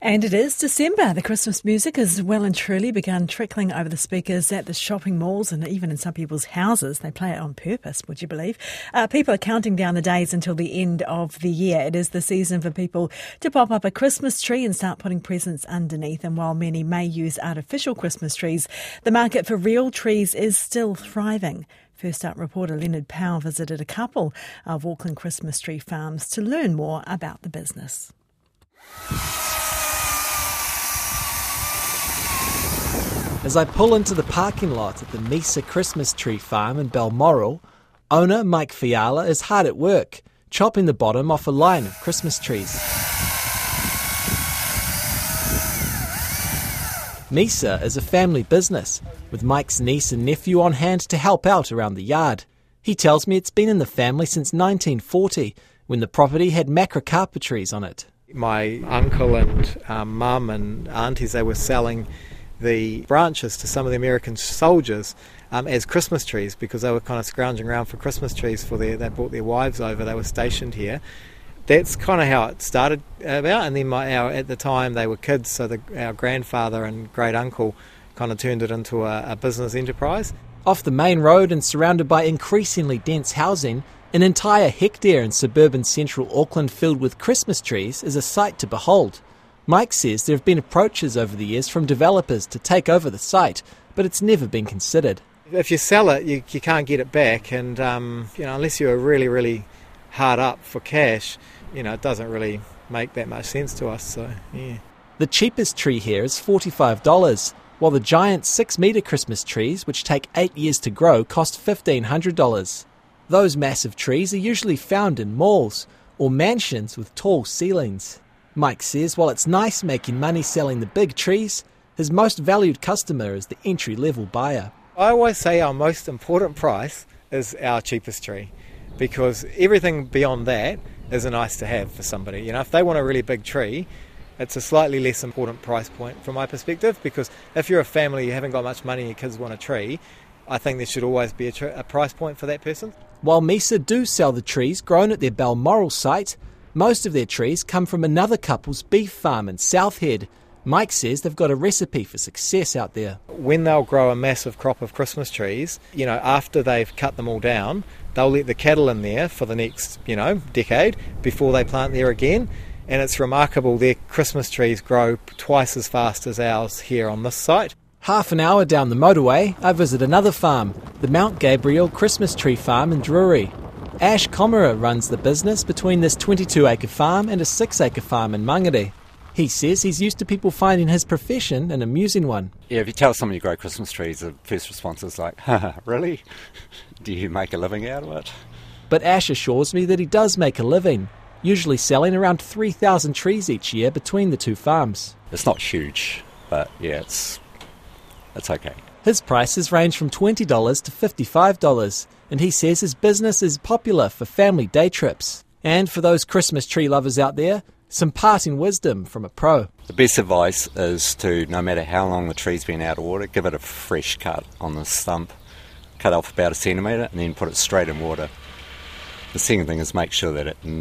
And it is December. The Christmas music has well and truly begun trickling over the speakers at the shopping malls and even in some people's houses. They play it on purpose, would you believe? Uh, people are counting down the days until the end of the year. It is the season for people to pop up a Christmas tree and start putting presents underneath. And while many may use artificial Christmas trees, the market for real trees is still thriving. First Up reporter Leonard Powell visited a couple of Auckland Christmas tree farms to learn more about the business. As I pull into the parking lot at the Mesa Christmas Tree Farm in Balmoral, owner Mike Fiala is hard at work, chopping the bottom off a line of Christmas trees. Mesa is a family business, with Mike's niece and nephew on hand to help out around the yard. He tells me it's been in the family since 1940, when the property had macrocarpa trees on it. My uncle and um, mum and aunties, they were selling the branches to some of the American soldiers um, as Christmas trees because they were kind of scrounging around for Christmas trees for their. They brought their wives over. They were stationed here. That's kind of how it started about. And then my, our, at the time they were kids, so the, our grandfather and great uncle kind of turned it into a, a business enterprise. Off the main road and surrounded by increasingly dense housing, an entire hectare in suburban central Auckland filled with Christmas trees is a sight to behold. Mike says there have been approaches over the years from developers to take over the site, but it's never been considered. If you sell it, you, you can't get it back, and um, you know unless you're really, really hard up for cash, you know it doesn't really make that much sense to us. So yeah. The cheapest tree here is forty-five dollars, while the giant six-metre Christmas trees, which take eight years to grow, cost fifteen hundred dollars. Those massive trees are usually found in malls or mansions with tall ceilings. Mike says while it's nice making money selling the big trees, his most valued customer is the entry level buyer. I always say our most important price is our cheapest tree because everything beyond that is a nice to have for somebody. You know, if they want a really big tree, it's a slightly less important price point from my perspective because if you're a family, you haven't got much money, your kids want a tree, I think there should always be a, tr- a price point for that person. While Mesa do sell the trees grown at their Balmoral site, most of their trees come from another couple's beef farm in South Head. Mike says they've got a recipe for success out there. When they'll grow a massive crop of Christmas trees, you know, after they've cut them all down, they'll let the cattle in there for the next, you know, decade before they plant there again. And it's remarkable, their Christmas trees grow twice as fast as ours here on this site. Half an hour down the motorway, I visit another farm, the Mount Gabriel Christmas Tree Farm in Drury. Ash Komara runs the business between this 22 acre farm and a 6 acre farm in Mangere. He says he's used to people finding his profession an amusing one. Yeah, if you tell someone you grow Christmas trees, the first response is like, really? Do you make a living out of it? But Ash assures me that he does make a living, usually selling around 3,000 trees each year between the two farms. It's not huge, but yeah, it's, it's okay. His prices range from $20 to $55, and he says his business is popular for family day trips. And for those Christmas tree lovers out there, some parting wisdom from a pro. The best advice is to, no matter how long the tree's been out of water, give it a fresh cut on the stump. Cut off about a centimetre and then put it straight in water. The second thing is make sure that it